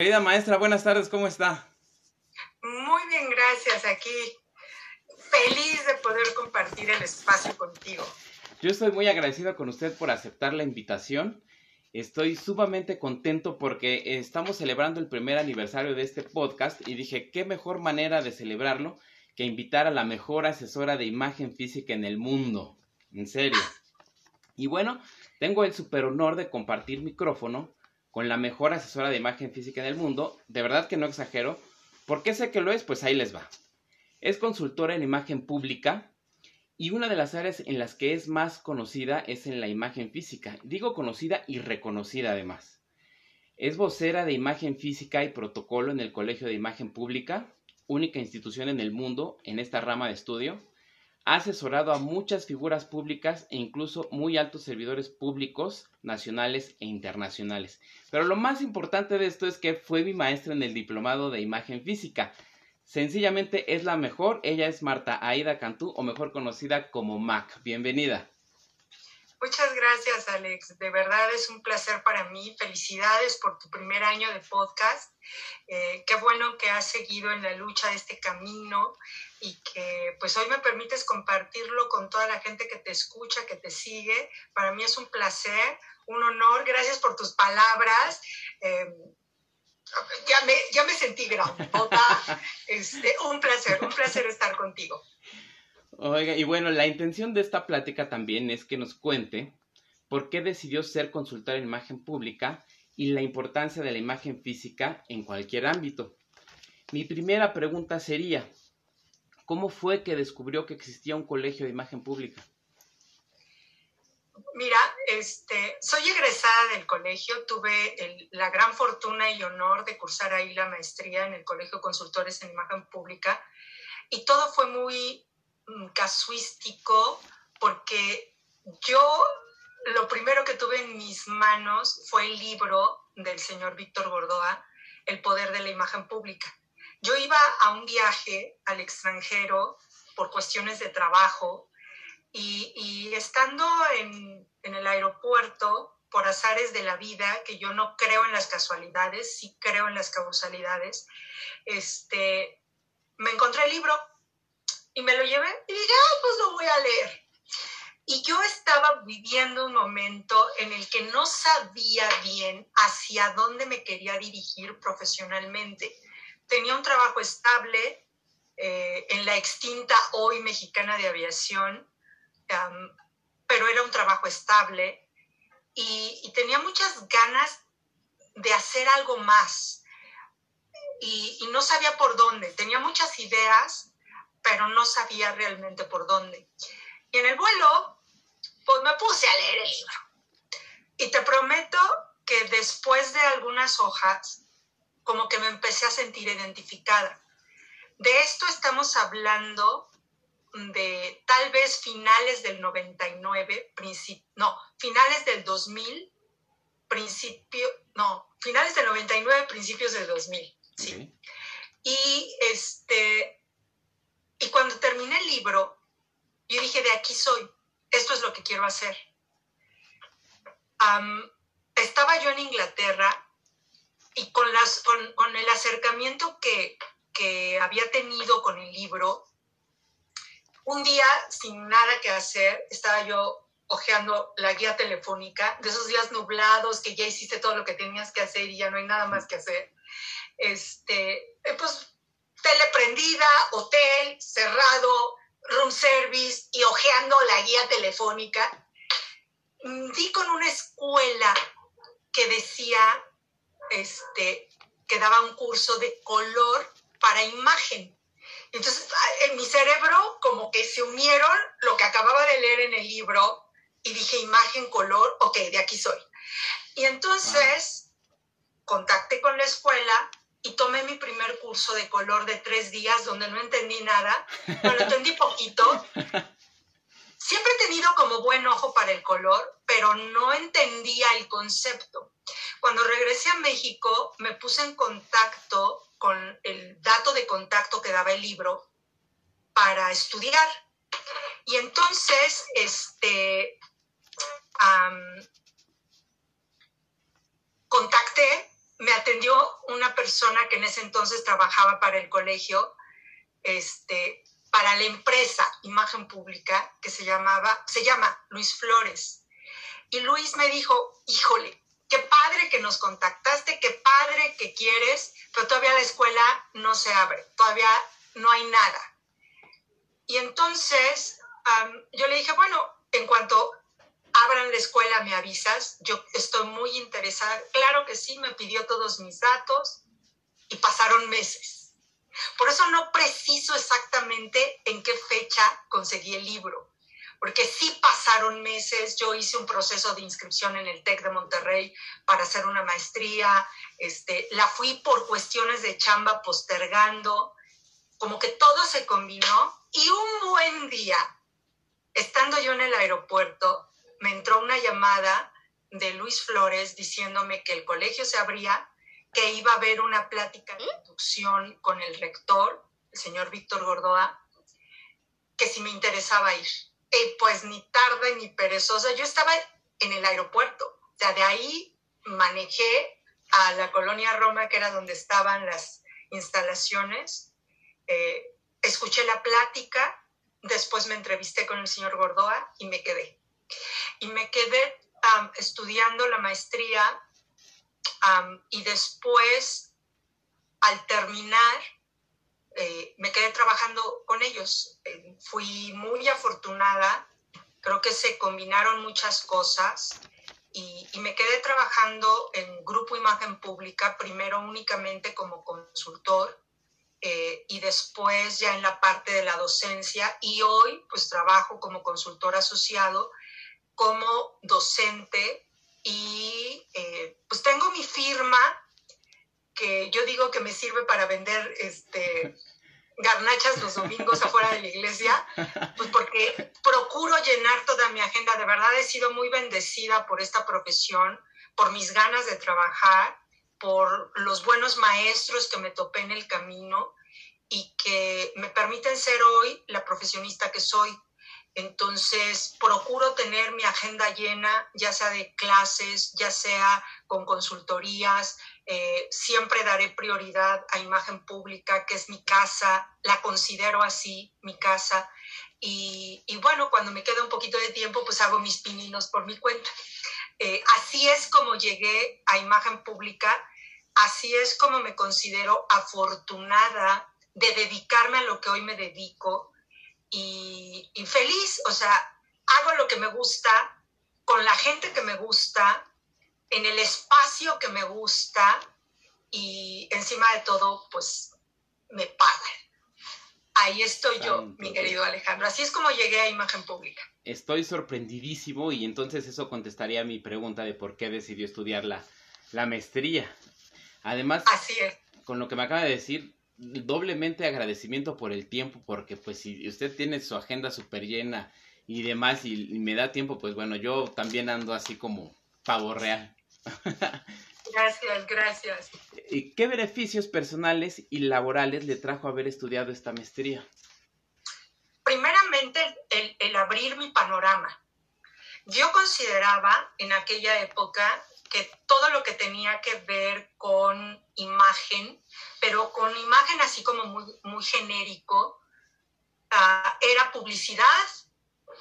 Querida maestra, buenas tardes, ¿cómo está? Muy bien, gracias. Aquí feliz de poder compartir el espacio contigo. Yo estoy muy agradecido con usted por aceptar la invitación. Estoy sumamente contento porque estamos celebrando el primer aniversario de este podcast y dije, qué mejor manera de celebrarlo que invitar a la mejor asesora de imagen física en el mundo. En serio. Y bueno, tengo el super honor de compartir micrófono con la mejor asesora de imagen física en el mundo. De verdad que no exagero. ¿Por qué sé que lo es? Pues ahí les va. Es consultora en imagen pública y una de las áreas en las que es más conocida es en la imagen física. Digo conocida y reconocida además. Es vocera de imagen física y protocolo en el Colegio de Imagen Pública, única institución en el mundo en esta rama de estudio. Ha asesorado a muchas figuras públicas e incluso muy altos servidores públicos nacionales e internacionales. Pero lo más importante de esto es que fue mi maestra en el diplomado de imagen física. Sencillamente es la mejor. Ella es Marta Aida Cantú, o mejor conocida como Mac. Bienvenida. Muchas gracias, Alex. De verdad es un placer para mí. Felicidades por tu primer año de podcast. Eh, qué bueno que has seguido en la lucha de este camino y que pues hoy me permites compartirlo con toda la gente que te escucha, que te sigue. Para mí es un placer, un honor. Gracias por tus palabras. Eh, ya me, ya me sentí grandota. Este, un placer, un placer estar contigo. Oiga, y bueno, la intención de esta plática también es que nos cuente por qué decidió ser consultora en imagen pública y la importancia de la imagen física en cualquier ámbito. Mi primera pregunta sería, ¿cómo fue que descubrió que existía un colegio de imagen pública? Mira, este, soy egresada del colegio, tuve la gran fortuna y honor de cursar ahí la maestría en el Colegio Consultores en Imagen Pública y todo fue muy mm, casuístico porque yo lo primero que tuve en mis manos fue el libro del señor Víctor Gordoa, El poder de la imagen pública. Yo iba a un viaje al extranjero por cuestiones de trabajo y, estando en, el aeropuerto, por azares de la vida, que yo no creo en las casualidades, sí creo en las causalidades, este, me encontré el libro y me lo llevé y dije, ah, pues lo voy a leer. Y yo estaba viviendo un momento en el que no sabía bien hacia dónde me quería dirigir profesionalmente. Tenía un trabajo estable eh, en la extinta hoy mexicana de aviación pero era un trabajo estable y, tenía muchas ganas de hacer algo más y, no sabía por dónde. Tenía muchas ideas, pero no sabía realmente por dónde. Y en el vuelo, pues me puse a leer el libro. Y te prometo que después de algunas hojas, como que me empecé a sentir identificada. De esto estamos hablando de tal vez finales del 99, no, finales del 2000, principio, no, finales del 99, principios del 2000, sí. Y este, y cuando terminé el libro, yo dije, de aquí soy, esto es lo que quiero hacer. estaba yo en Inglaterra y con, las, con, el acercamiento que, que había tenido con el libro, un día, sin nada que hacer, estaba yo hojeando la guía telefónica, de esos días nublados que ya hiciste todo lo que tenías que hacer y ya no hay nada más que hacer. Este, eh, pues, tele prendida, hotel cerrado, room service y hojeando la guía telefónica. Di con una escuela que decía este, que daba un curso de color para imagen. Entonces, en mi cerebro como que se unieron lo que acababa de leer en el libro y dije imagen, color, ok, de aquí soy. Y entonces contacté con la escuela y tomé mi primer curso de color de tres días donde no entendí nada, no lo entendí poquito. Siempre he tenido como buen ojo para el color, pero no entendía el concepto. Cuando regresé a México, me puse en contacto con el dato de contacto que daba el libro para estudiar. Y entonces, este, contacté, me atendió una persona que en ese entonces trabajaba para el colegio, este, para la empresa Imagen Pública, que se llamaba, se llama Luis Flores. Y Luis me dijo, híjole, qué padre que nos contactaste, qué padre que quieres, pero todavía la escuela no se abre, todavía no hay nada. Y entonces yo le dije, bueno, en cuanto abran la escuela, me avisas, yo estoy muy interesada. Claro que sí, me pidió todos mis datos y pasaron meses. Por eso no preciso exactamente en qué fecha conseguí el libro, porque sí pasaron meses, yo hice un proceso de inscripción en el TEC de Monterrey para hacer una maestría, este, la fui por cuestiones de chamba postergando, como que todo se combinó y un buen día, estando yo en el aeropuerto, me entró una llamada de Luis Flores diciéndome que el colegio se abría, que iba a haber una plática de inducción con el rector, el señor Víctor Gordoa, que si me interesaba ir. Y pues ni tarde ni perezosa, yo estaba en el aeropuerto, o sea, de ahí manejé a la colonia Roma, que era donde estaban las instalaciones, eh, escuché la plática, después me entrevisté con el señor Gordoa y me quedé. Y me quedé estudiando la maestría y después, al terminar, eh, me quedé trabajando con ellos. Eh, fui muy afortunada, creo que se combinaron muchas cosas. Y, y, me quedé trabajando en Grupo Imagen Pública, primero únicamente como consultor eh, y después ya en la parte de la docencia. Y hoy pues trabajo como consultor asociado como docente y eh, pues tengo mi firma que yo digo que me sirve para vender este, garnachas los domingos afuera de la iglesia, pues porque procuro llenar toda mi agenda. De verdad he sido muy bendecida por esta profesión, por mis ganas de trabajar, por los buenos maestros que me topé en el camino y que me permiten ser hoy la profesionista que soy. Entonces, procuro tener mi agenda llena, ya sea de clases, ya sea con consultorías. Eh, siempre daré prioridad a imagen pública, que es mi casa, la considero así, mi casa. Y, bueno, cuando me queda un poquito de tiempo, pues hago mis pininos por mi cuenta. Eh, así es como llegué a imagen pública, así es como me considero afortunada de dedicarme a lo que hoy me dedico y, feliz, o sea, hago lo que me gusta, con la gente que me gusta, en el espacio que me gusta y encima de todo, pues me pagan. Ahí estoy yo, mi querido Alejandro. Así es como llegué a imagen pública. Estoy sorprendidísimo y entonces eso contestaría mi pregunta de por qué decidió estudiar la, la maestría. Además, Así es. con lo que me acaba de decir, doblemente agradecimiento por el tiempo, porque pues si usted tiene su agenda súper llena y demás y, me da tiempo, pues bueno, yo también ando así como pavo real. Gracias, gracias. ¿Y qué beneficios personales y laborales le trajo haber estudiado esta maestría? Primeramente, el, el abrir mi panorama. Yo consideraba en aquella época que todo lo que tenía que ver con imagen, pero con imagen así como muy, muy genérico, ah, era publicidad,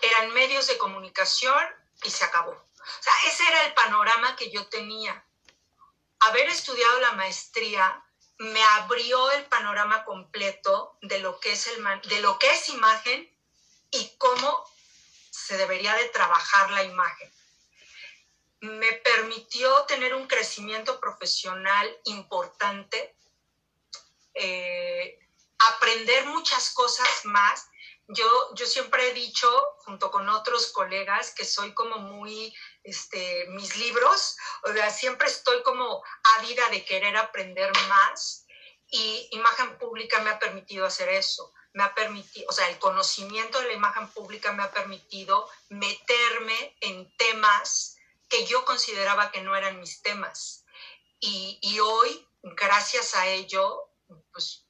eran medios de comunicación y se acabó. O sea, ese era el panorama que yo tenía. Haber estudiado la maestría me abrió el panorama completo de lo que es, el, de lo que es imagen y cómo se debería de trabajar la imagen me permitió tener un crecimiento profesional importante, eh, aprender muchas cosas más. Yo, yo siempre he dicho, junto con otros colegas, que soy como muy, este, mis libros, o sea, siempre estoy como ávida de querer aprender más y imagen pública me ha permitido hacer eso me ha permitido, o sea, el conocimiento de la imagen pública me ha permitido meterme en temas que yo consideraba que no eran mis temas. Y, hoy, gracias a ello, pues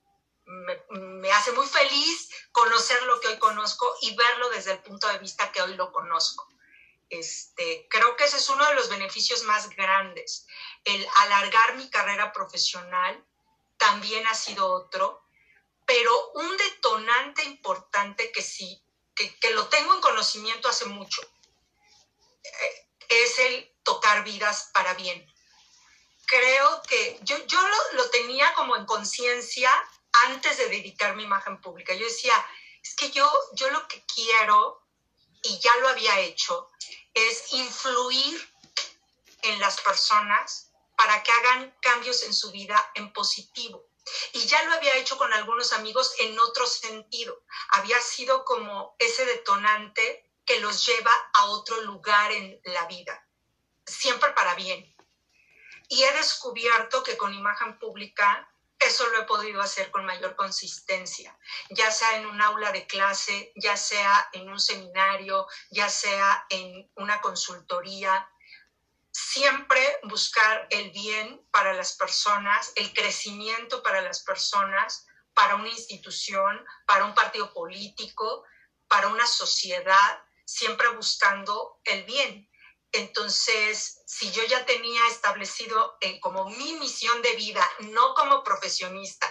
me, hace muy feliz conocer lo que hoy conozco y verlo desde el punto de vista que hoy lo conozco. Este, creo que ese es uno de los beneficios más grandes. El alargar mi carrera profesional también ha sido otro, pero un detonante importante que sí, que, lo tengo en conocimiento hace mucho, eh, es el tocar vidas para bien. Creo que yo, yo lo, lo tenía como en conciencia antes de dedicar mi imagen pública. Yo decía, es que yo, yo lo que quiero, y ya lo había hecho, es influir en las personas para que hagan cambios en su vida en positivo. Y ya lo había hecho con algunos amigos en otro sentido. Había sido como ese detonante que los lleva a otro lugar en la vida, siempre para bien. Y he descubierto que con imagen pública eso lo he podido hacer con mayor consistencia, ya sea en un aula de clase, ya sea en un seminario, ya sea en una consultoría. Siempre buscar el bien para las personas, el crecimiento para las personas, para una institución, para un partido político, para una sociedad, siempre buscando el bien. Entonces, si yo ya tenía establecido eh, como mi misión de vida, no como profesionista,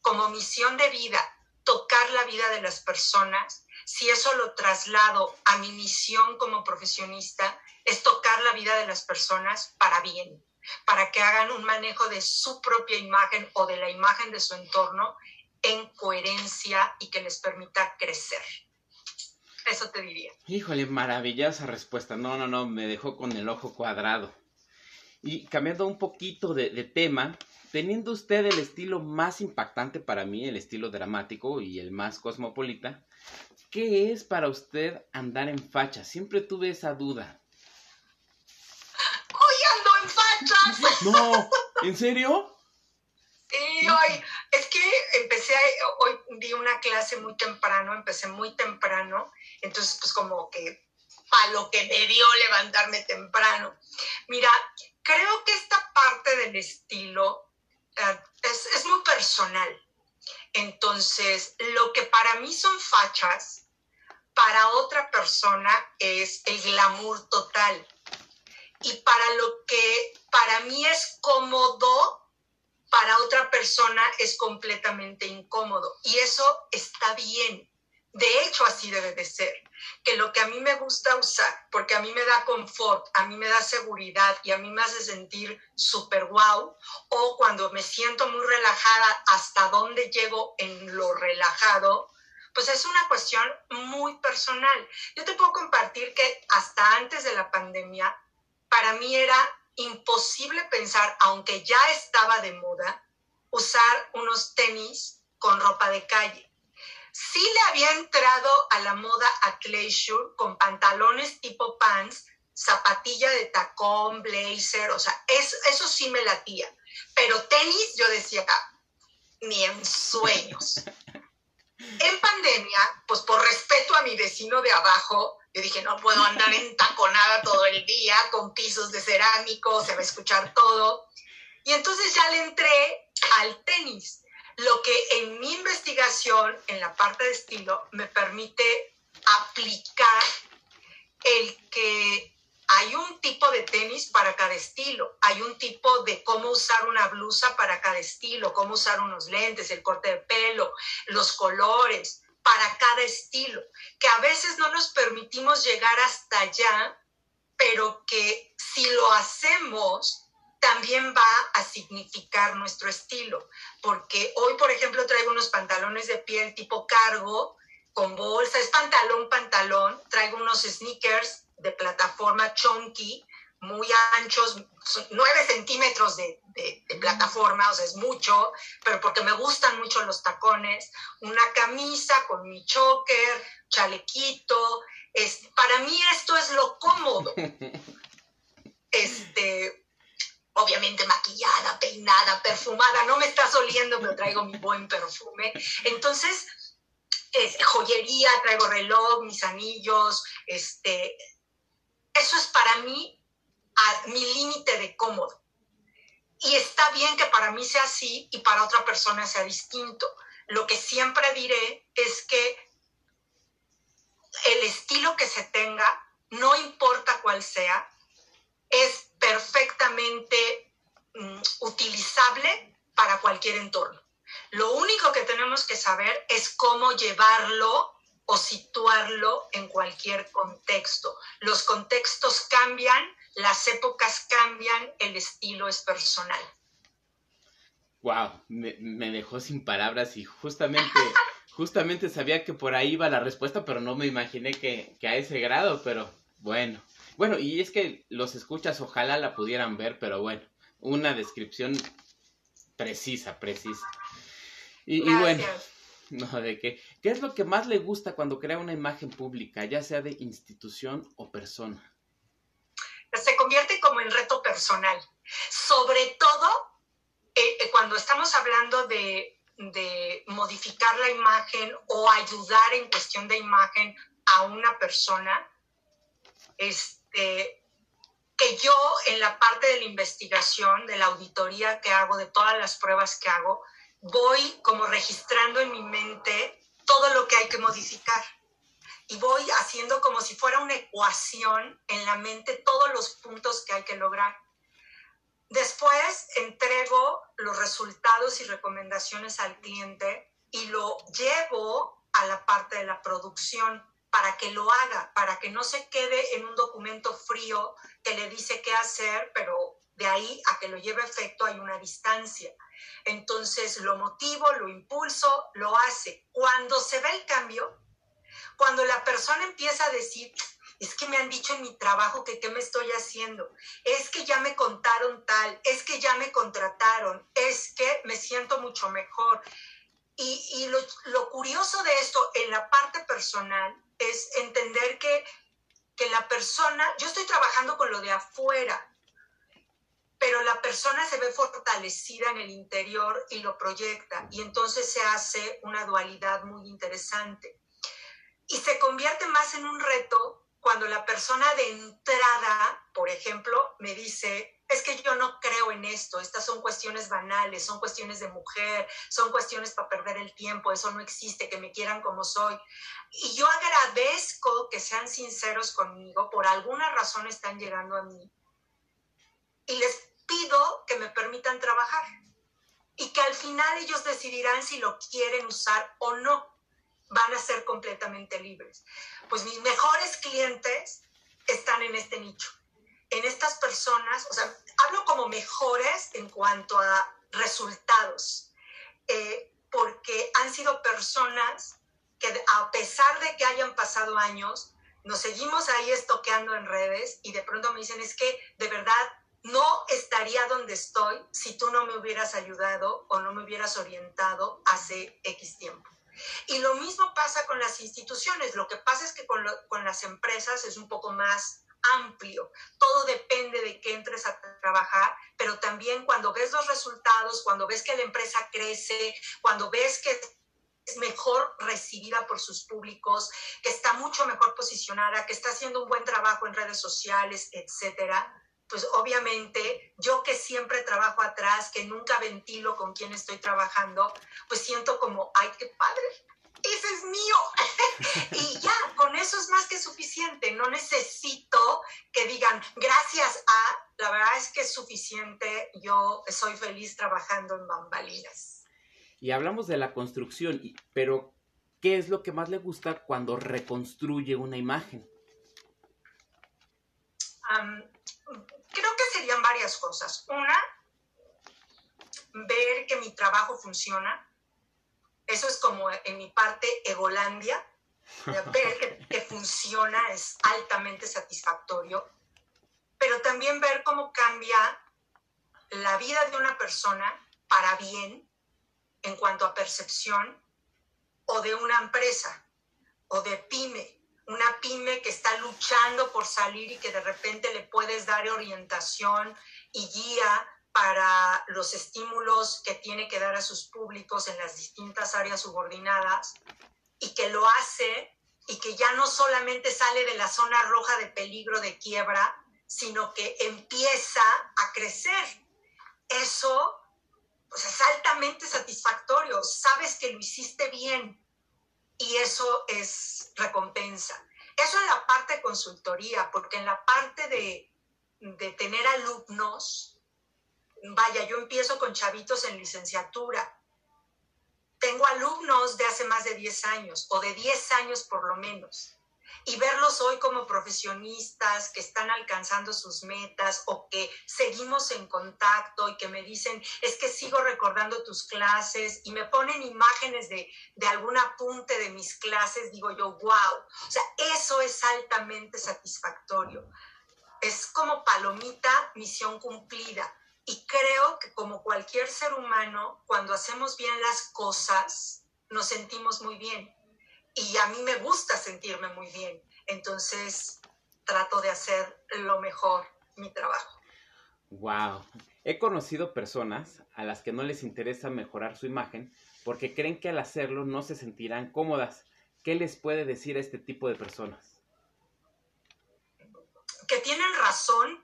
como misión de vida, tocar la vida de las personas, si eso lo traslado a mi misión como profesionista, es tocar la vida de las personas para bien, para que hagan un manejo de su propia imagen o de la imagen de su entorno en coherencia y que les permita crecer. Eso te diría. Híjole, maravillosa respuesta. No, no, no, me dejó con el ojo cuadrado. Y cambiando un poquito de, tema, teniendo usted el estilo más impactante para mí, el estilo dramático y el más cosmopolita, ¿qué es para usted andar en facha? Siempre tuve esa duda. ¡Hoy ando en fachas! No, ¿en serio? Sí, hoy, es que empecé, hoy di una clase muy temprano, empecé muy temprano entonces, pues como que para lo que me dio levantarme temprano. Mira, creo que esta parte del estilo eh, es, es muy personal. Entonces, lo que para mí son fachas, para otra persona es el glamour total. Y para lo que para mí es cómodo, para otra persona es completamente incómodo. Y eso está bien. De hecho, así debe de ser, que lo que a mí me gusta usar, porque a mí me da confort, a mí me da seguridad y a mí me hace sentir súper wow, o cuando me siento muy relajada, hasta dónde llego en lo relajado, pues es una cuestión muy personal. Yo te puedo compartir que hasta antes de la pandemia, para mí era imposible pensar, aunque ya estaba de moda, usar unos tenis con ropa de calle sí le había entrado a la moda athleisure con pantalones tipo pants, zapatilla de tacón, blazer, o sea, eso sí me latía. Pero tenis, yo decía, ni en sueños. En pandemia, pues por respeto a mi vecino de abajo, yo dije, no puedo andar en taconada todo el día con pisos de cerámico, se va a escuchar todo. Y entonces ya le entré al tenis lo que en mi investigación, en la parte de estilo, me permite aplicar el que hay un tipo de tenis para cada estilo, hay un tipo de cómo usar una blusa para cada estilo, cómo usar unos lentes, el corte de pelo, los colores, para cada estilo, que a veces no nos permitimos llegar hasta allá, pero que si lo hacemos, también va a significar nuestro estilo, porque hoy, por ejemplo, traigo unos pantalones de piel tipo cargo, con bolsa, es pantalón, pantalón, traigo unos sneakers de plataforma chunky, muy anchos, 9 centímetros de, plataforma, o sea, es mucho, pero porque me gustan mucho los tacones, una camisa con mi choker, chalequito, es, para mí esto es lo cómodo. Este, obviamente peinada, perfumada, no me estás oliendo, pero traigo mi buen perfume. Entonces, joyería, traigo reloj, mis anillos, este, eso es para mí mi límite de cómodo. Y está bien que para mí sea así y para otra persona sea distinto. Lo que siempre diré es que el estilo que se tenga no importa cuál sea, es perfectamente mm, utilizable para cualquier entorno. Lo único que tenemos que saber es cómo llevarlo o situarlo en cualquier contexto. Los contextos cambian, las épocas cambian, el estilo es personal. Wow, me, dejó sin palabras y justamente, justamente sabía que por ahí iba la respuesta, pero no me imaginé que, que a ese grado, pero bueno. Bueno, y es que los escuchas, ojalá la pudieran ver, pero bueno, una descripción precisa, precisa. Y, y bueno, no, de qué. ¿Qué es lo que más le gusta cuando crea una imagen pública, ya sea de institución o persona? Se convierte como en reto personal. Sobre todo eh, eh, cuando estamos hablando de, de modificar la imagen o ayudar en cuestión de imagen a una persona, este, que yo en la parte de la investigación, de la auditoría que hago, de todas las pruebas que hago, voy como registrando en mi mente todo lo que hay que modificar. Y voy haciendo como si fuera una ecuación en la mente todos los puntos que hay que lograr. Después entrego los resultados y recomendaciones al cliente y lo llevo a la parte de la producción para que lo haga, para que no se quede en un documento frío que le dice qué hacer, pero de ahí a que lo lleve a efecto hay una distancia. Entonces lo motivo, lo impulso, lo hace. Cuando se ve el cambio, cuando la persona empieza a decir, es que me han dicho en mi trabajo que qué me estoy haciendo, es que ya me contaron tal, es que ya me contrataron, es que me siento mucho mejor. Y, lo, lo, curioso de esto en la parte personal es entender que, que la persona, yo estoy trabajando con lo de afuera, pero la persona se ve fortalecida en el interior y lo proyecta y entonces se hace una dualidad muy interesante. Y se convierte más en un reto cuando la persona de entrada, por ejemplo, me dice, es que yo no creo en esto, estas son cuestiones banales, son cuestiones de mujer, son cuestiones para perder el tiempo, eso no existe, que me quieran como soy. Y yo agradezco que sean sinceros conmigo, por alguna razón están llegando a mí. Y les pido que me permitan trabajar y que al final ellos decidirán si lo quieren usar o no. Van a ser completamente libres. Pues mis mejores clientes están en este nicho, en estas personas, o sea, hablo como mejores en cuanto a resultados, eh, porque han sido personas que a pesar de que hayan pasado años, nos seguimos ahí estoqueando en redes y de pronto me dicen, es que de verdad no estaría donde estoy si tú no me hubieras ayudado o no me hubieras orientado hace X tiempo. Y lo mismo pasa con las instituciones. Lo que pasa es que con, las empresas es un poco más amplio. Todo depende de que entres a trabajar, pero también cuando ves los resultados, cuando ves que la empresa crece, cuando ves que es mejor recibida por sus públicos, que está mucho mejor posicionada, que está haciendo un buen trabajo en redes sociales, etcétera, pues obviamente yo que siempre trabajo atrás, que nunca ventilo con quien estoy trabajando, pues siento como, ay, qué padre, ese es mío. y ya, con eso es más que suficiente. No necesito que digan, gracias a, la verdad es que es suficiente, yo soy feliz trabajando en bambalinas. Y hablamos de la construcción, pero ¿qué es lo que más le gusta cuando reconstruye una imagen? Creo que serían varias cosas. Una, ver que mi trabajo funciona. Eso es como en mi parte egolandia. Ver que, funciona es altamente satisfactorio. Pero también ver cómo cambia la vida de una persona para bien en cuanto a percepción o de una empresa o de pyme una pyme que está luchando por salir y que de repente le puedes dar orientación y guía para los estímulos que tiene que dar a sus públicos en las distintas áreas subordinadas y que lo hace y que ya no solamente sale de la zona roja de peligro de quiebra, sino que empieza a crecer. Eso pues, es altamente satisfactorio. Sabes que lo hiciste bien, y eso es recompensa. Eso en la parte de consultoría, porque en la parte de, de tener alumnos, vaya, yo empiezo con chavitos en licenciatura. Tengo alumnos de hace más de 10 años o de 10 años por lo menos y verlos hoy como profesionistas que están alcanzando sus metas o que seguimos en contacto y que me dicen, es que sigo recordando tus clases y me ponen imágenes de, de algún apunte de mis clases, digo yo, wow, o sea, eso es altamente satisfactorio. Es como palomita, misión cumplida. Y creo que como cualquier ser humano, cuando hacemos bien las cosas, nos sentimos muy bien y a mí me gusta sentirme muy bien. Entonces trato de hacer lo mejor mi trabajo. Wow. He conocido personas a las que no les interesa mejorar su imagen porque creen que al hacerlo no se sentirán cómodas. ¿Qué les puede decir a este tipo de personas? Que tienen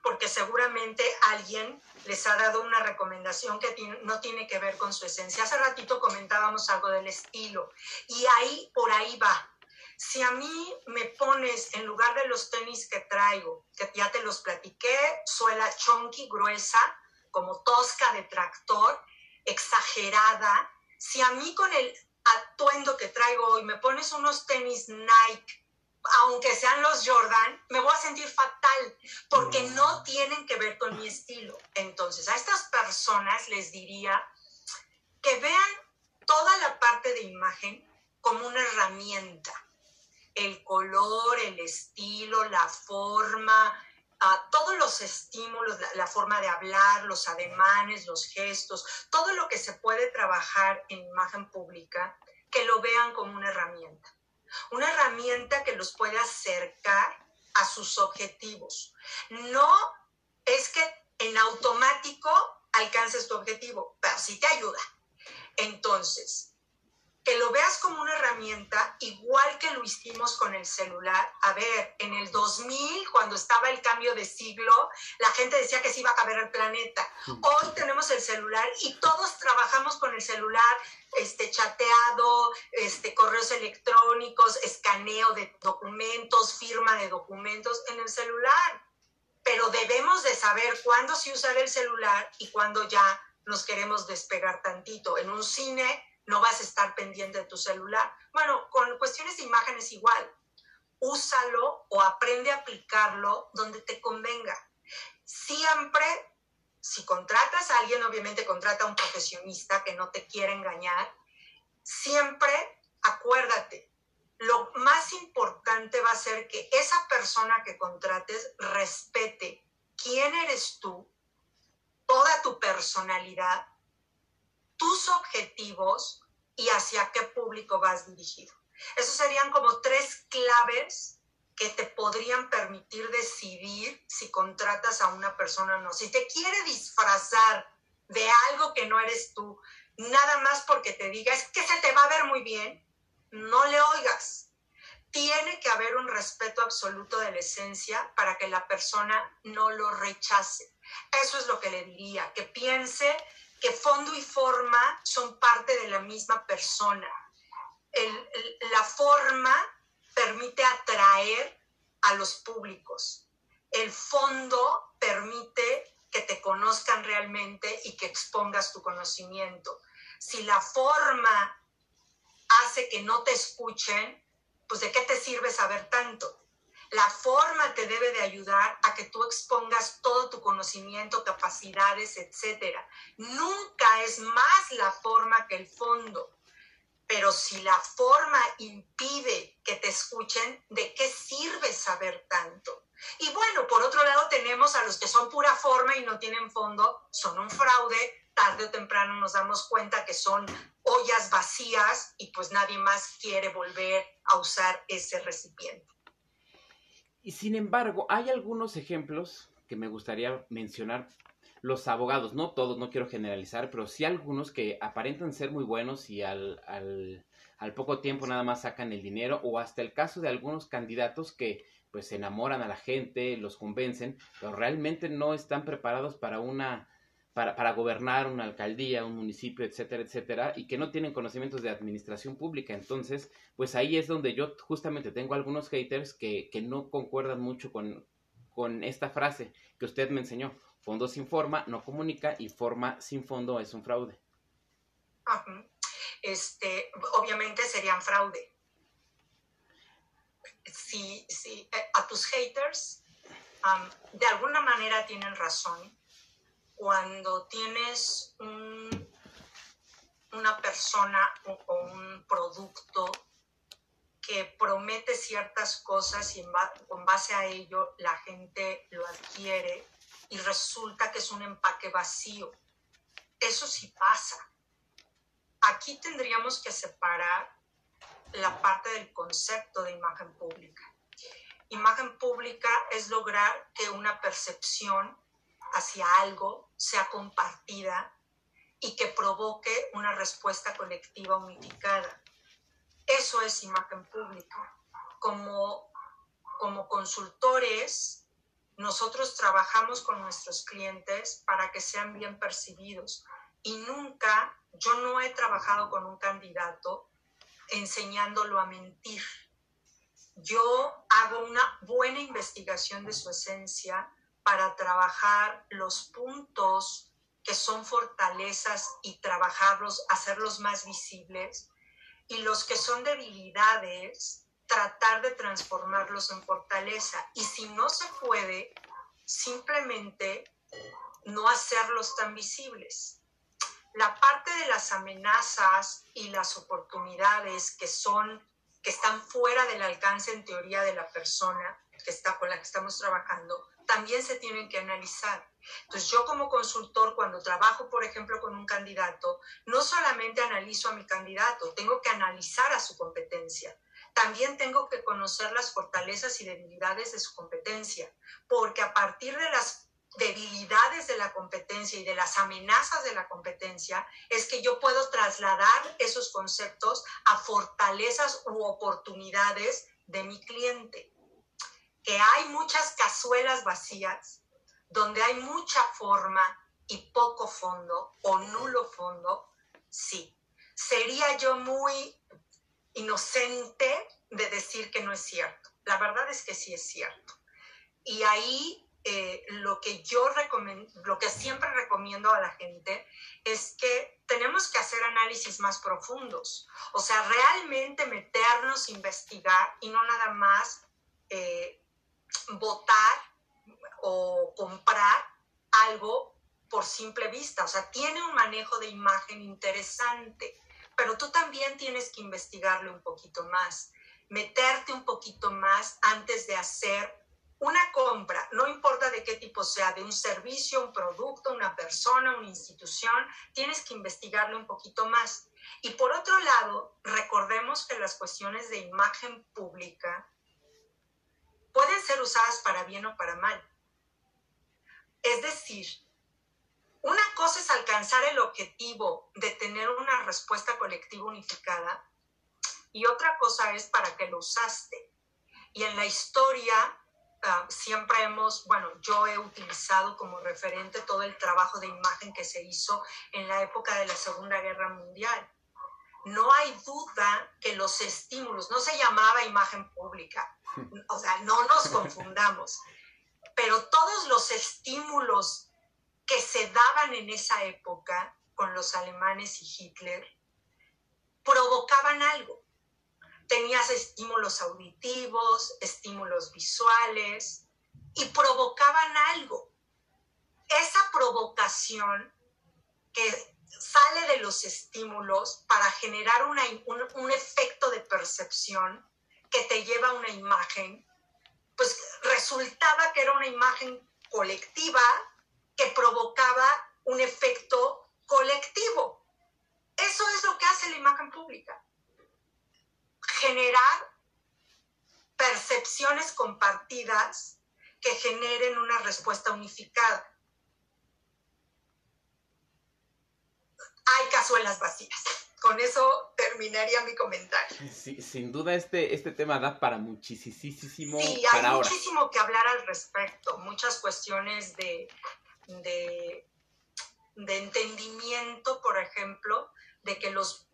porque seguramente alguien les ha dado una recomendación que no tiene que ver con su esencia. Hace ratito comentábamos algo del estilo y ahí por ahí va. Si a mí me pones en lugar de los tenis que traigo, que ya te los platiqué, suela chunky, gruesa, como tosca de tractor, exagerada, si a mí con el atuendo que traigo hoy me pones unos tenis Nike aunque sean los Jordan, me voy a sentir fatal porque no tienen que ver con mi estilo. Entonces, a estas personas les diría que vean toda la parte de imagen como una herramienta. El color, el estilo, la forma, uh, todos los estímulos, la, la, forma de hablar, los ademanes, los gestos, todo lo que se puede trabajar en imagen pública, que lo vean como una herramienta una herramienta que los puede acercar a sus objetivos. No es que en automático alcances tu objetivo, pero sí te ayuda. Entonces, que lo veas como una herramienta, igual que lo hicimos con el celular. A ver, en el 2000, cuando estaba el cambio de siglo, la gente decía que se iba a caber el planeta. Hoy tenemos el celular y todos trabajamos con el celular, este, chateado, este, correos electrónicos, escaneo de documentos, firma de documentos en el celular. Pero debemos de saber cuándo sí usar el celular y cuándo ya nos queremos despegar tantito. En un cine no vas a estar pendiente de tu celular. Bueno, con cuestiones de imágenes igual. Úsalo o aprende a aplicarlo donde te convenga. Siempre, si contratas a alguien, obviamente contrata a un profesionista que no te quiere engañar. Siempre acuérdate, lo más importante va a ser que esa persona que contrates respete quién eres tú, toda tu personalidad tus objetivos y hacia qué público vas dirigido. Esos serían como tres claves que te podrían permitir decidir si contratas a una persona o no. Si te quiere disfrazar de algo que no eres tú, nada más porque te diga es que se te va a ver muy bien, no le oigas. Tiene que haber un respeto absoluto de la esencia para que la persona no lo rechace. Eso es lo que le diría, que piense que fondo y forma son parte de la misma persona. la forma permite atraer a los públicos. El fondo permite que te conozcan realmente y que expongas tu conocimiento. Si la forma hace que no te escuchen, pues de qué te sirve saber tanto? La forma te debe de ayudar a que tú expongas todo tu conocimiento, capacidades, etc. Nunca es más la forma que el fondo. Pero si la forma impide que te escuchen, ¿de qué sirve saber tanto? Y bueno, por otro lado tenemos a los que son pura forma y no tienen fondo, son un fraude, tarde o temprano nos damos cuenta que son ollas vacías y pues nadie más quiere volver a usar ese recipiente. Y sin embargo, hay algunos ejemplos que me gustaría mencionar. Los abogados, no todos, no quiero generalizar, pero sí algunos que aparentan ser muy buenos y al, al, al poco tiempo nada más sacan el dinero, o hasta el caso de algunos candidatos que pues enamoran a la gente, los convencen, pero realmente no están preparados para una para, para, gobernar una alcaldía, un municipio, etcétera, etcétera, y que no tienen conocimientos de administración pública. Entonces, pues ahí es donde yo justamente tengo algunos haters que, que no concuerdan mucho con, con esta frase que usted me enseñó. Fondo sin forma no comunica y forma sin fondo es un fraude. Este, obviamente serían fraude. Si, si eh, a tus haters de alguna manera tienen razón cuando tienes una persona o, un producto que promete ciertas cosas y con base a ello la gente lo adquiere y resulta que es un empaque vacío. Eso sí pasa. Aquí tendríamos que separar la parte del concepto de imagen pública. Imagen pública es lograr que una percepción hacia algo sea compartida y que provoque una respuesta colectiva unificada. Eso es imagen pública. Como, como consultores, nosotros trabajamos con nuestros clientes para que sean bien percibidos y nunca, yo no he trabajado con un candidato enseñándolo a mentir. Yo hago una buena investigación de su esencia para trabajar los puntos que son fortalezas y trabajarlos, hacerlos más visibles, y los que son debilidades, tratar de transformarlos en fortaleza. Y si no se puede, simplemente no hacerlos tan visibles. La parte de las amenazas y las oportunidades que son que están fuera del alcance en teoría de la persona que está con la que estamos trabajando, también se tienen que analizar. Entonces yo como consultor, cuando trabajo, por ejemplo, con un candidato, no solamente analizo a mi candidato, tengo que analizar a su competencia. También tengo que conocer las fortalezas y debilidades de su competencia, porque a partir de las debilidades de la competencia y de las amenazas de la competencia es que yo puedo trasladar esos conceptos a fortalezas u oportunidades de mi cliente que hay muchas cazuelas vacías, donde hay mucha forma y poco fondo o nulo fondo, sí. Sería yo muy inocente de decir que no es cierto. La verdad es que sí es cierto. Y ahí eh, lo que yo recomiendo, lo que siempre recomiendo a la gente es que tenemos que hacer análisis más profundos. O sea, realmente meternos, investigar y no nada más eh, votar o comprar algo por simple vista. O sea, tiene un manejo de imagen interesante, pero tú también tienes que investigarlo un poquito más, meterte un poquito más antes de hacer una compra, no importa de qué tipo sea, de un servicio, un producto, una persona, una institución, tienes que investigarlo un poquito más. Y por otro lado, recordemos que las cuestiones de imagen pública pueden ser usadas para bien o para mal. Es decir, una cosa es alcanzar el objetivo de tener una respuesta colectiva unificada y otra cosa es para qué lo usaste. Y en la historia ah, siempre hemos, bueno, yo he utilizado como referente todo el trabajo de imagen que se hizo en la época de la Segunda Guerra Mundial. No hay duda que los estímulos, no se llamaba imagen pública, o sea, no nos confundamos. Pero todos los estímulos que se daban en esa época con los alemanes y Hitler provocaban algo. Tenías estímulos auditivos, estímulos visuales y provocaban algo. Esa provocación que sale de los estímulos para generar un, un efecto de percepción que te lleva a una imagen, pues resultaba que era una imagen colectiva que provocaba un efecto colectivo. Eso es lo que hace la imagen pública. Generar percepciones compartidas que generen una respuesta unificada. Hay cazuelas vacías con eso terminaría mi comentario. Sí, sin duda este, este tema da para muchísimo. Sí, hay muchísimo que hablar al respecto, muchas cuestiones de, de, de entendimiento, por ejemplo, de que los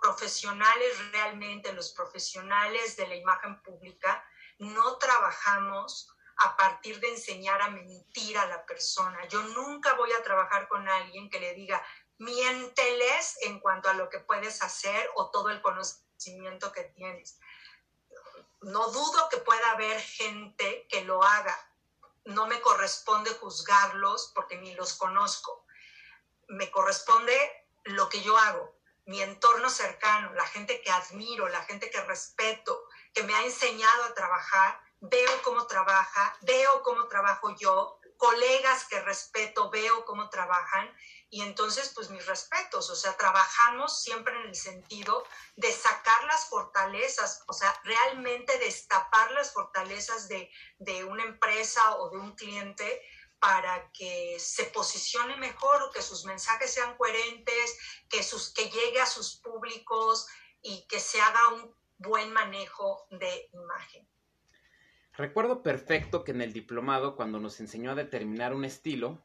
profesionales realmente, los profesionales de la imagen pública, no trabajamos a partir de enseñar a mentir a la persona. Yo nunca voy a trabajar con alguien que le diga, miénteles en cuanto a lo que puedes hacer o todo el conocimiento que tienes. No dudo que pueda haber gente que lo haga. No me corresponde juzgarlos porque ni los conozco. Me corresponde lo que yo hago, mi entorno cercano, la gente que admiro, la gente que respeto, que me ha enseñado a trabajar veo cómo trabaja, veo cómo trabajo yo, colegas que respeto, veo cómo trabajan y entonces pues mis respetos, o sea, trabajamos siempre en el sentido de sacar las fortalezas, o sea, realmente destapar las fortalezas de, de una empresa o de un cliente para que se posicione mejor, que sus mensajes sean coherentes, que, sus, que llegue a sus públicos y que se haga un buen manejo de imagen. Recuerdo perfecto que en el diplomado, cuando nos enseñó a determinar un estilo,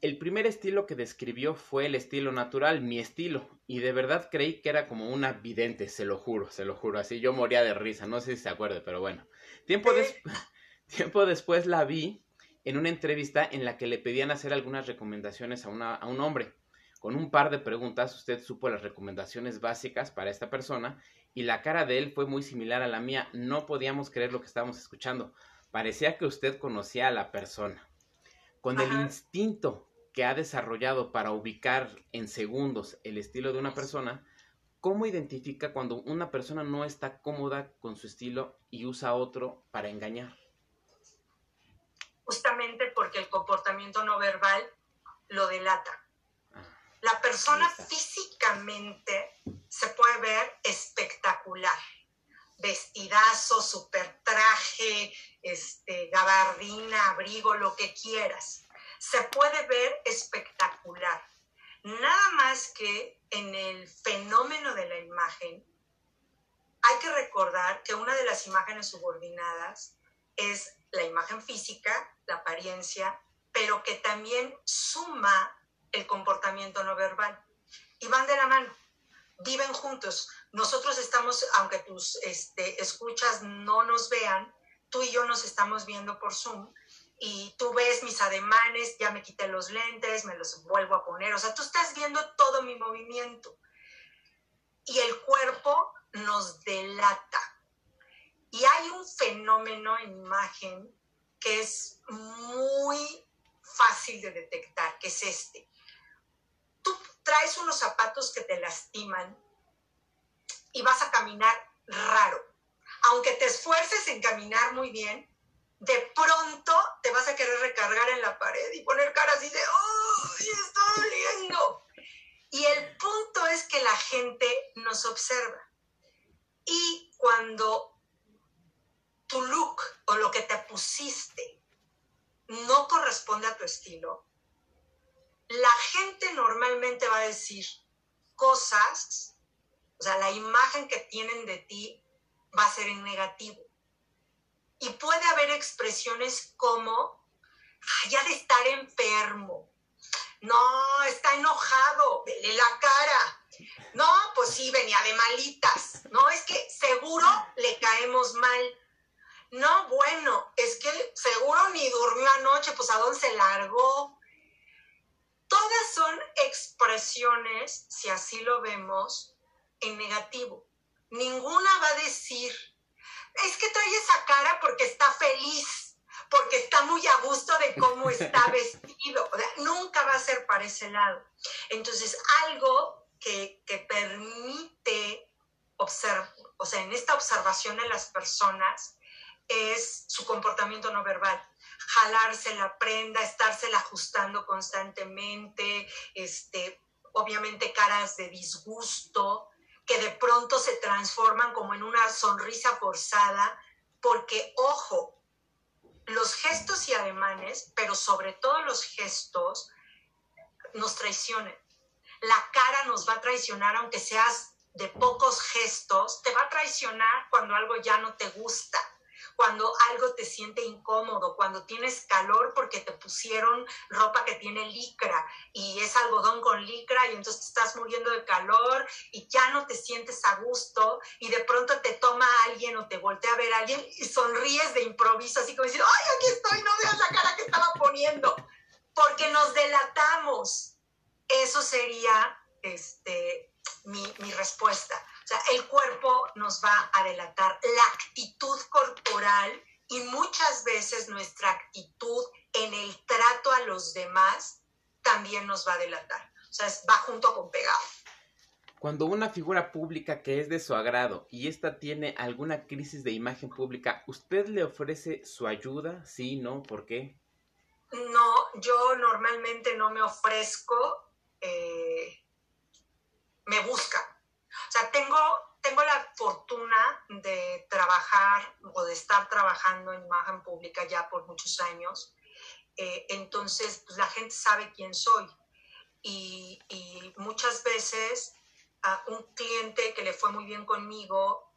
el primer estilo que describió fue el estilo natural, mi estilo, y de verdad creí que era como una vidente, se lo juro, se lo juro, así yo moría de risa, no sé si se acuerde, pero bueno. Tiempo, tiempo después la vi en una entrevista en la que le pedían hacer algunas recomendaciones a, una, a un hombre. Con un par de preguntas, usted supo las recomendaciones básicas para esta persona y la cara de él fue muy similar a la mía. No podíamos creer lo que estábamos escuchando. Parecía que usted conocía a la persona. Con el instinto que ha desarrollado para ubicar en segundos el estilo de una persona, ¿cómo identifica cuando una persona no está cómoda con su estilo y usa otro para engañar? Justamente porque el comportamiento no verbal lo delata. La persona físicamente se puede ver espectacular. Vestidazo, super traje, este, gabardina, abrigo, lo que quieras. Se puede ver espectacular. Nada más que en el fenómeno de la imagen, hay que recordar que una de las imágenes subordinadas es la imagen física, la apariencia, pero que también suma el comportamiento no verbal. Y van de la mano, viven juntos. Nosotros estamos, aunque tus este, escuchas no nos vean, tú y yo nos estamos viendo por Zoom y tú ves mis ademanes, ya me quité los lentes, me los vuelvo a poner, o sea, tú estás viendo todo mi movimiento. Y el cuerpo nos delata. Y hay un fenómeno en imagen que es muy fácil de detectar, que es este traes unos zapatos que te lastiman y vas a caminar raro. Aunque te esfuerces en caminar muy bien, de pronto te vas a querer recargar en la pared y poner cara así de, ¡oh! ¡Está doliendo! Y el punto es que la gente nos observa. Y cuando tu look o lo que te pusiste no corresponde a tu estilo, la gente normalmente va a decir cosas, o sea, la imagen que tienen de ti va a ser en negativo. Y puede haber expresiones como, ya de estar enfermo, no, está enojado, vele la cara. No, pues sí, venía de malitas. No, es que seguro le caemos mal. No, bueno, es que seguro ni durmió anoche, pues a dónde se largó. Todas son expresiones, si así lo vemos, en negativo. Ninguna va a decir, es que trae esa cara porque está feliz, porque está muy a gusto de cómo está vestido. nunca va a ser para ese lado. Entonces, algo que, que permite observar, o sea, en esta observación de las personas es su comportamiento no verbal jalarse la prenda, estársela ajustando constantemente, este, obviamente caras de disgusto, que de pronto se transforman como en una sonrisa forzada, porque, ojo, los gestos y ademanes, pero sobre todo los gestos, nos traicionan. La cara nos va a traicionar, aunque seas de pocos gestos, te va a traicionar cuando algo ya no te gusta cuando algo te siente incómodo, cuando tienes calor porque te pusieron ropa que tiene licra y es algodón con licra y entonces estás muriendo de calor y ya no te sientes a gusto y de pronto te toma alguien o te voltea a ver a alguien y sonríes de improviso así como diciendo, ay, aquí estoy, no veas la cara que estaba poniendo, porque nos delatamos. Eso sería este, mi, mi respuesta. O sea, el cuerpo nos va a delatar la actitud corporal y muchas veces nuestra actitud en el trato a los demás también nos va a delatar. O sea, va junto con pegado. Cuando una figura pública que es de su agrado y ésta tiene alguna crisis de imagen pública, ¿usted le ofrece su ayuda? Sí, no, ¿por qué? No, yo normalmente no me ofrezco, eh, me busca. O sea, tengo, tengo la fortuna de trabajar o de estar trabajando en imagen pública ya por muchos años. Eh, entonces, pues, la gente sabe quién soy. Y, y muchas veces un cliente que le fue muy bien conmigo,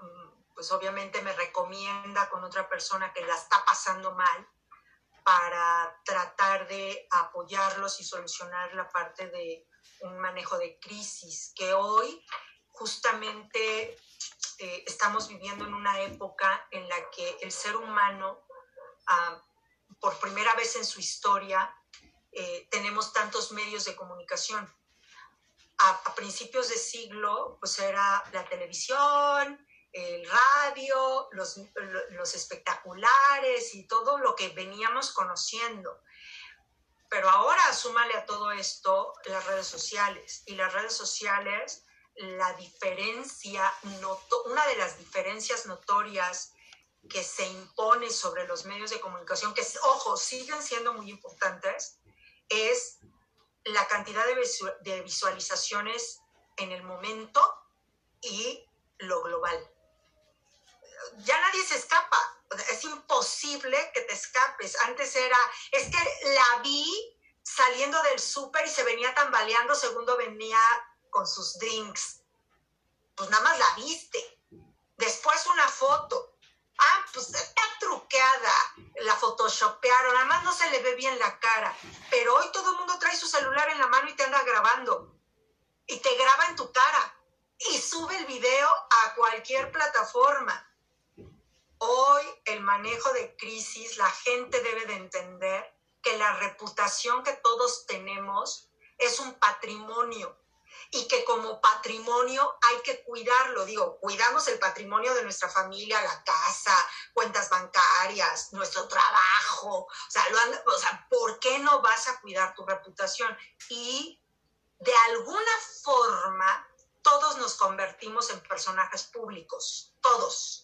mm, pues obviamente me recomienda con otra persona que la está pasando mal para tratar de apoyarlos y solucionar la parte de un manejo de crisis, que hoy justamente eh, estamos viviendo en una época en la que el ser humano, ah, por primera vez en su historia, eh, tenemos tantos medios de comunicación. A, principios de siglo, pues era la televisión, el radio, los, los espectaculares y todo lo que veníamos conociendo. Pero ahora súmale a todo esto las redes sociales. Y las redes sociales, la diferencia, una de las diferencias notorias que se impone sobre los medios de comunicación, que, ojo, siguen siendo muy importantes, es la cantidad de visualizaciones en el momento y lo global. Ya nadie se escapa es imposible que te escapes. Antes era, es que la vi saliendo del súper y se venía tambaleando, segundo venía con sus drinks. Pues nada más la viste. Después una foto. Ah, pues está truqueada, la photoshopearon, nada más no se le ve bien la cara. Pero hoy todo el mundo trae su celular en la mano y te anda grabando. Y te graba en tu cara. Y sube el video a cualquier plataforma Hoy el manejo de crisis, la gente debe de entender que la reputación que todos tenemos es un patrimonio y que como patrimonio hay que cuidarlo. Digo, cuidamos el patrimonio de nuestra familia, la casa, cuentas bancarias, nuestro trabajo. O sea, o sea, ¿por qué no vas a cuidar tu reputación? Y de alguna forma, todos nos convertimos en personajes públicos, todos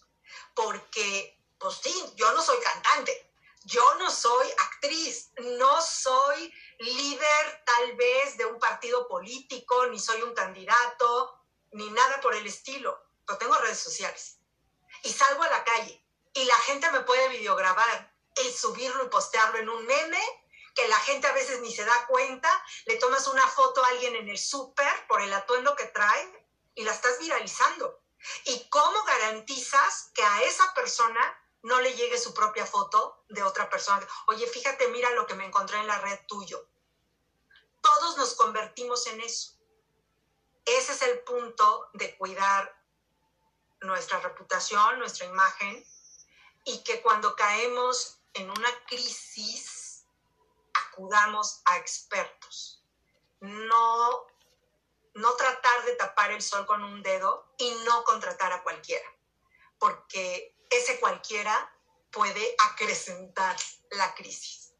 porque, pues sí, yo no soy cantante, yo no soy actriz, no soy líder tal vez de un partido político, ni soy un candidato, ni nada por el estilo, pero tengo redes sociales. Y salgo a la calle y la gente me puede videograbar y subirlo y postearlo en un meme que la gente a veces ni se da cuenta, le tomas una foto a alguien en el súper por el atuendo que trae y la estás viralizando. ¿Y cómo garantizas que a esa persona no le llegue su propia foto de otra persona? Oye, fíjate, mira lo que me encontré en la red tuyo. Todos nos convertimos en eso. Ese es el punto de cuidar nuestra reputación, nuestra imagen, y que cuando caemos en una crisis, acudamos a expertos. No no tratar de tapar el sol con un dedo y no contratar a cualquiera, porque ese cualquiera puede acrecentar la crisis.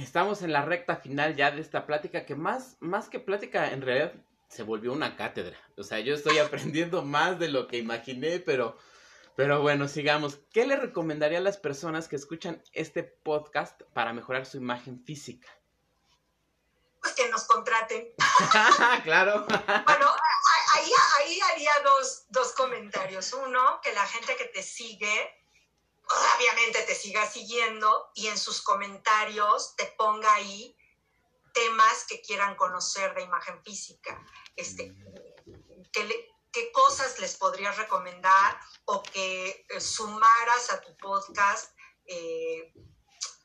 Estamos en la recta final ya de esta plática, que más, más que plática en realidad se volvió una cátedra. O sea, yo estoy aprendiendo más de lo que imaginé, pero, pero bueno, sigamos. ¿Qué le recomendaría a las personas que escuchan este podcast para mejorar su imagen física? Pues que nos contraten. claro. bueno, ahí, ahí haría dos, dos, comentarios. Uno, que la gente que te sigue, obviamente te siga siguiendo y en sus comentarios te ponga ahí temas que quieran conocer de imagen física. Este, que, qué cosas les podrías recomendar o que eh, sumaras a tu podcast eh,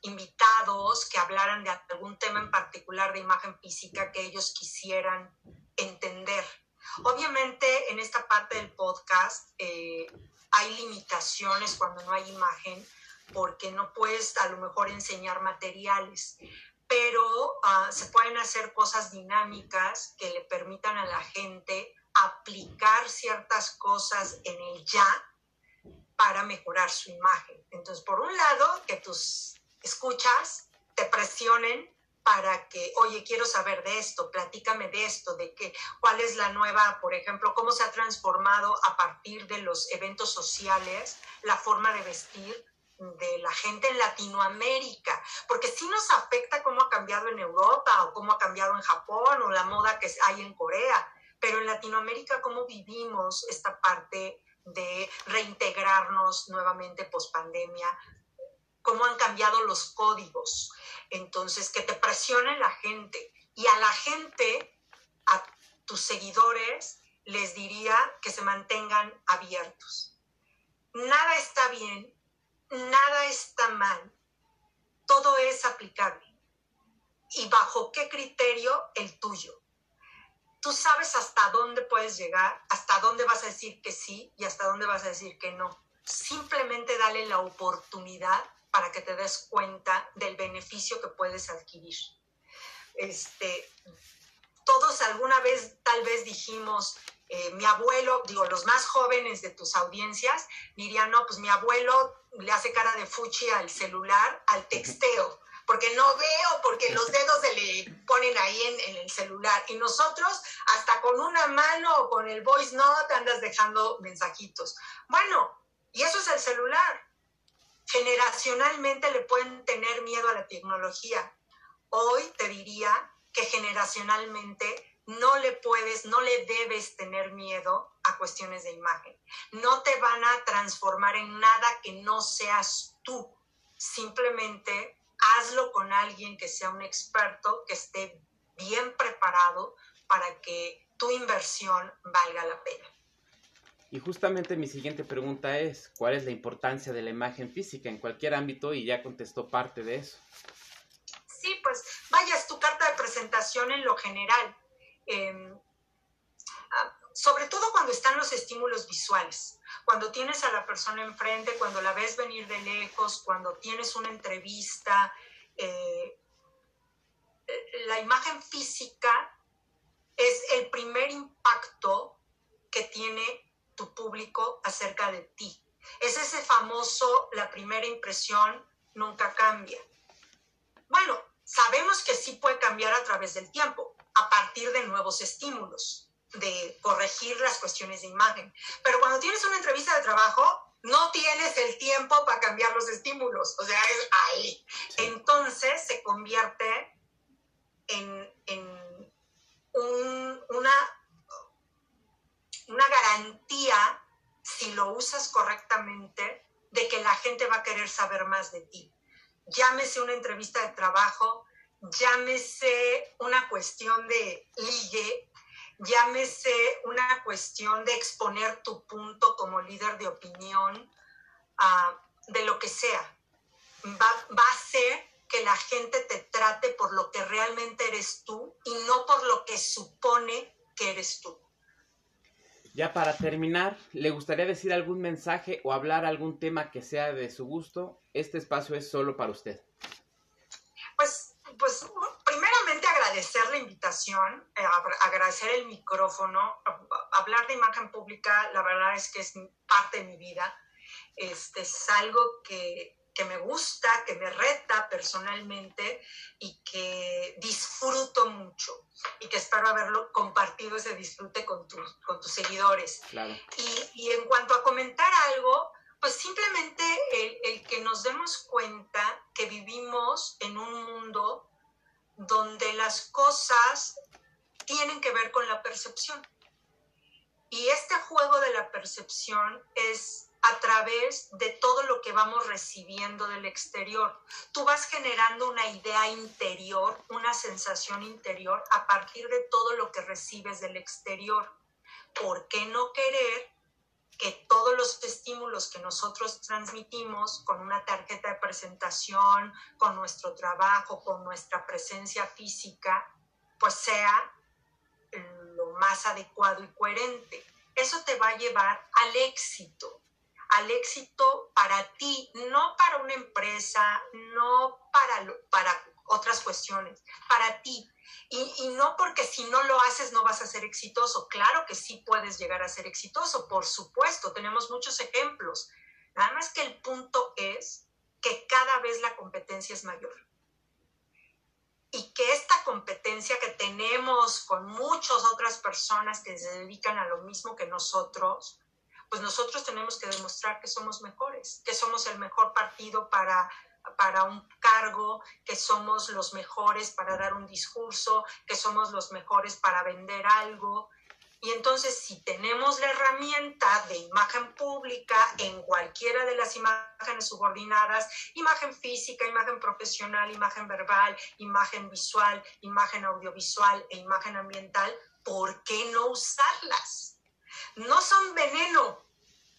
invitados que hablaran de algún tema en particular de imagen física que ellos quisieran entender. Obviamente en esta parte del podcast eh, hay limitaciones cuando no hay imagen porque no puedes a lo mejor enseñar materiales, pero ah, se pueden hacer cosas dinámicas que le permitan a la gente aplicar ciertas cosas en el ya para mejorar su imagen. Entonces, por un lado, que tus escuchas te presionen para que, oye, quiero saber de esto, platícame de esto, de qué, cuál es la nueva, por ejemplo, cómo se ha transformado a partir de los eventos sociales la forma de vestir de la gente en Latinoamérica, porque sí nos afecta cómo ha cambiado en Europa o cómo ha cambiado en Japón o la moda que hay en Corea, pero en Latinoamérica cómo vivimos esta parte de reintegrarnos nuevamente post pandemia, cómo han cambiado los códigos. Entonces, que te presione la gente. Y a la gente, a tus seguidores, les diría que se mantengan abiertos. Nada está bien, nada está mal, todo es aplicable. ¿Y bajo qué criterio? El tuyo. Tú sabes hasta dónde puedes llegar, hasta dónde vas a decir que sí y hasta dónde vas a decir que no. Simplemente dale la oportunidad para que te des cuenta del beneficio que puedes adquirir. Este, todos alguna vez tal vez dijimos, eh, mi abuelo, digo, los más jóvenes de tus audiencias dirían, no, pues mi abuelo le hace cara de fuchi al celular, al texteo, porque no veo, porque los dedos se le ponen ahí en, en, el celular. Y nosotros, hasta con una mano o con el voice note, andas dejando mensajitos. Bueno, y eso es el celular generacionalmente le pueden tener miedo a la tecnología. Hoy te diría que generacionalmente no le puedes, no le debes tener miedo a cuestiones de imagen. No te van a transformar en nada que no seas tú. Simplemente hazlo con alguien que sea un experto, que esté bien preparado para que tu inversión valga la pena. Y justamente mi siguiente pregunta es, ¿cuál es la importancia de la imagen física en cualquier ámbito? Y ya contestó parte de eso. Sí, pues vaya, es tu carta de presentación en lo general. Ah, sobre todo cuando están los estímulos visuales, cuando tienes a la persona enfrente, cuando la ves venir de lejos, cuando tienes una entrevista, eh, la imagen física es el primer impacto que tiene tu público acerca de ti. Es ese famoso, la primera impresión nunca cambia. Bueno, sabemos que sí puede cambiar a través del tiempo, a partir de nuevos estímulos, de corregir las cuestiones de imagen. Pero cuando tienes una entrevista de trabajo, no tienes el tiempo para cambiar los estímulos, o sea, es ahí. Entonces se convierte en, en un, una una garantía, si lo usas correctamente, de que la gente va a querer saber más de ti. Llámese una entrevista de trabajo, llámese una cuestión de ligue, llámese una cuestión de exponer tu punto como líder de opinión, uh, de lo que sea. Va, va a ser que la gente te trate por lo que realmente eres tú y no por lo que supone que eres tú. Ya para terminar, ¿le gustaría decir algún mensaje o hablar algún tema que sea de su gusto? Este espacio es solo para usted. Pues, pues primeramente agradecer la invitación, eh, agradecer el micrófono. Hablar de imagen pública, la verdad es que es parte de mi vida. Este, es algo que, que me gusta, que me reta personalmente y que disfruto mucho y que espero haberlo compartido ese disfrute con, tus con tus seguidores. Y, y, en cuanto a comentar algo, pues simplemente el, el que nos demos cuenta que vivimos en un mundo donde las cosas tienen que ver con la percepción. Y este juego de la percepción es a través de todo lo que vamos recibiendo del exterior. Tú vas generando una idea interior, una sensación interior a partir de todo lo que recibes del exterior. ¿por qué no querer que todos los estímulos que nosotros transmitimos con una tarjeta de presentación, con nuestro trabajo, con nuestra presencia física, pues sea lo más adecuado y coherente? Eso te va a llevar al éxito, al éxito para ti, no para una empresa, no para, para otras cuestiones, para ti. Y, no porque si no lo haces no vas a ser exitoso. Claro que sí puedes llegar a ser exitoso, por supuesto, tenemos muchos ejemplos. Nada más que el punto es que cada vez la competencia es mayor. Y que esta competencia que tenemos con muchas otras personas que se dedican a lo mismo que nosotros, pues nosotros tenemos que demostrar que somos mejores, que somos el mejor partido para para un cargo, que somos los mejores para dar un discurso, que somos los mejores para vender algo. Y entonces si tenemos la herramienta de imagen pública en cualquiera de las imágenes subordinadas, imagen física, imagen profesional, imagen verbal, imagen visual, imagen audiovisual e imagen ambiental, ¿por qué no usarlas? No son veneno,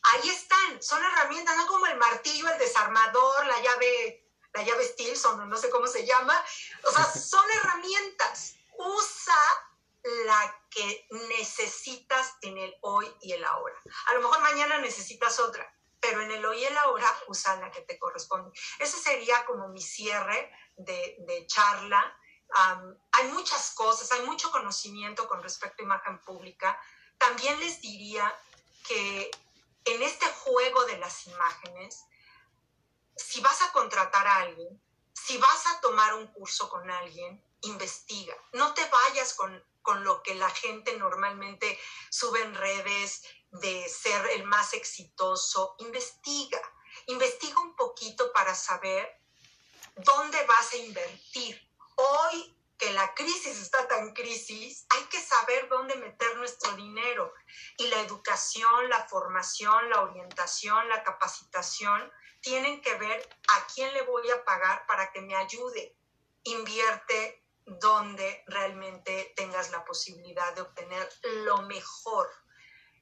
ahí están, son herramientas, no como el martillo, el desarmador, la llave, la llave Stilson, no sé cómo se llama. O sea, son herramientas. Usa la que necesitas en el hoy y el ahora. A lo mejor mañana necesitas otra, pero en el hoy y el ahora usa la que te corresponde. Ese sería como mi cierre de, charla. hay muchas cosas, hay mucho conocimiento con respecto a imagen pública. También les diría que en este juego de las imágenes, si vas a contratar a alguien, si vas a tomar un curso con alguien, investiga. No te vayas con, con lo que la gente normalmente sube en redes de ser el más exitoso. Investiga. Investiga un poquito para saber dónde vas a invertir. Hoy que la crisis está tan crisis, hay que saber dónde meter nuestro dinero. Y la educación, la formación, la orientación, la capacitación tienen que ver a quién le voy a pagar para que me ayude. Invierte donde realmente tengas la posibilidad de obtener lo mejor.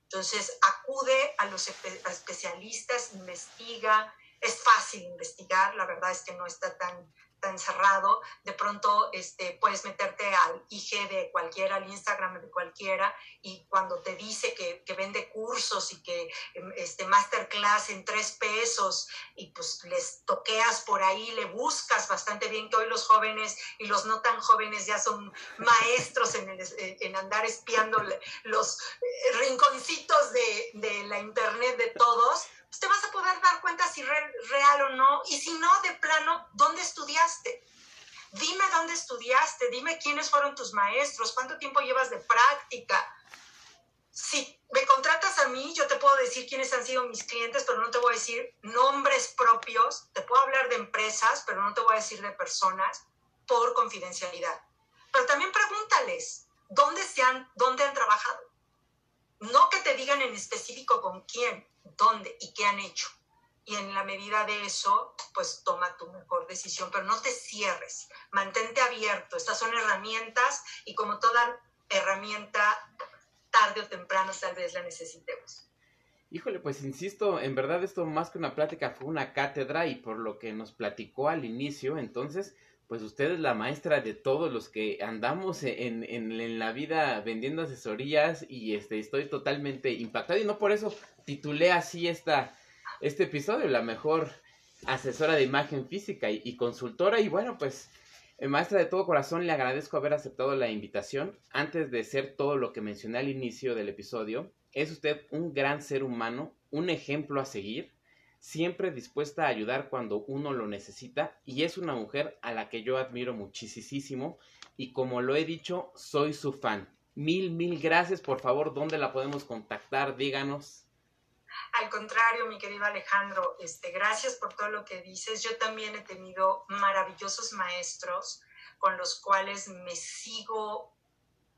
Entonces, acude a los especialistas, investiga. Es fácil investigar, la verdad es que no está tan tan cerrado, de pronto este, puedes meterte al IG de cualquiera, al Instagram de cualquiera, y cuando te dice que, que vende cursos y que em, este, masterclass en tres pesos, y pues les toqueas por ahí, le buscas bastante bien, que hoy los jóvenes y los no tan jóvenes ya son maestros en, en andar espiando los eh, rinconcitos de, de la internet de todos, te vas a poder dar cuenta si es real o no. Y si no, de plano, ¿dónde estudiaste? Dime dónde estudiaste, dime quiénes fueron tus maestros, cuánto tiempo llevas de práctica. Si me contratas a mí, yo te puedo decir quiénes han sido mis clientes, pero no te voy a decir nombres propios. Te puedo hablar de empresas, pero no te voy a decir de personas por confidencialidad. Pero también pregúntales dónde, se han, dónde han trabajado. No que te digan en específico con quién, dónde y qué han hecho. Y en la medida de eso, pues toma tu mejor decisión, pero no te cierres, mantente abierto. Estas son herramientas y como toda herramienta, tarde o temprano tal vez la necesitemos. Híjole, pues insisto, en verdad esto más que una plática fue una cátedra y por lo que nos platicó al inicio, entonces, pues usted es la maestra de todos los que andamos en, en, en la vida vendiendo asesorías y este, estoy totalmente impactado y no por eso titulé así esta, este episodio, la mejor asesora de imagen física y, consultora. Y bueno, pues, eh, maestra de todo corazón, le agradezco haber aceptado la invitación. Antes de ser todo lo que mencioné al inicio del episodio, es usted un gran ser humano, un ejemplo a seguir, siempre dispuesta a ayudar cuando uno lo necesita y es una mujer a la que yo admiro muchísimo y como lo he dicho, soy su fan. Mil, mil gracias, por favor, ¿dónde la podemos contactar? Díganos. Al contrario, mi querido Alejandro, este, gracias por todo lo que dices. Yo también he tenido maravillosos maestros con los cuales me sigo,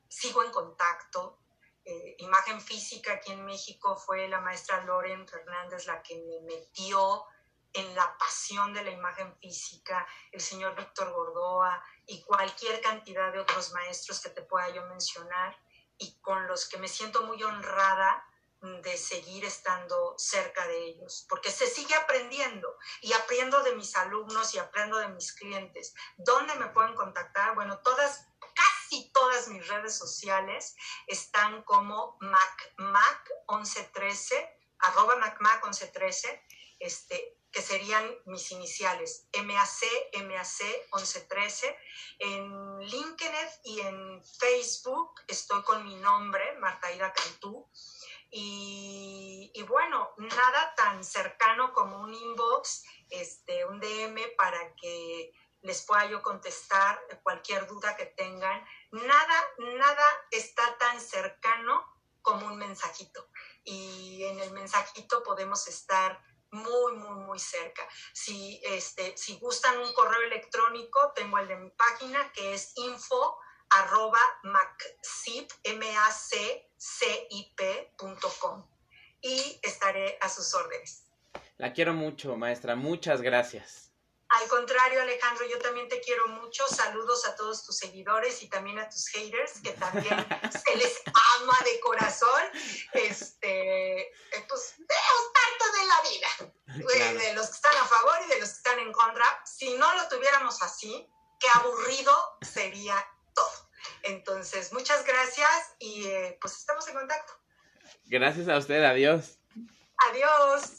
sigo en contacto. Eh, imagen física aquí en México fue la maestra Loren Fernández la que me metió en la pasión de la imagen física, el señor Víctor Gordoa y cualquier cantidad de otros maestros que te pueda yo mencionar. y con los que me siento muy honrada de seguir estando cerca de ellos, porque se sigue aprendiendo y aprendo de mis alumnos y aprendo de mis clientes. ¿Dónde me pueden contactar? Bueno, todas, casi todas mis redes sociales están como macmac1113, arroba macmac1113, este, que serían mis iniciales, MAC, MAC 1113. En LinkedIn y en Facebook estoy con mi nombre, Martaida Cantú. Y, bueno, nada tan cercano como un inbox, este, un DM para que les pueda yo contestar cualquier duda que tengan. Nada, nada está tan cercano como un mensajito. Y en el mensajito podemos estar muy, muy, muy cerca. Si, este, si gustan un correo electrónico, tengo el de mi página que es info arroba macip, y estaré a sus órdenes. La quiero mucho, maestra. Muchas gracias. Al contrario, Alejandro, yo también te quiero mucho. Saludos a todos tus seguidores y también a tus haters, que también se les ama de corazón. Este, eh, pues veo tanto de la vida, de los que están a favor y de los que están en contra. Si no lo tuviéramos así, qué aburrido sería. Entonces, muchas gracias y eh, pues estamos en contacto. Gracias a usted, adiós. Adiós.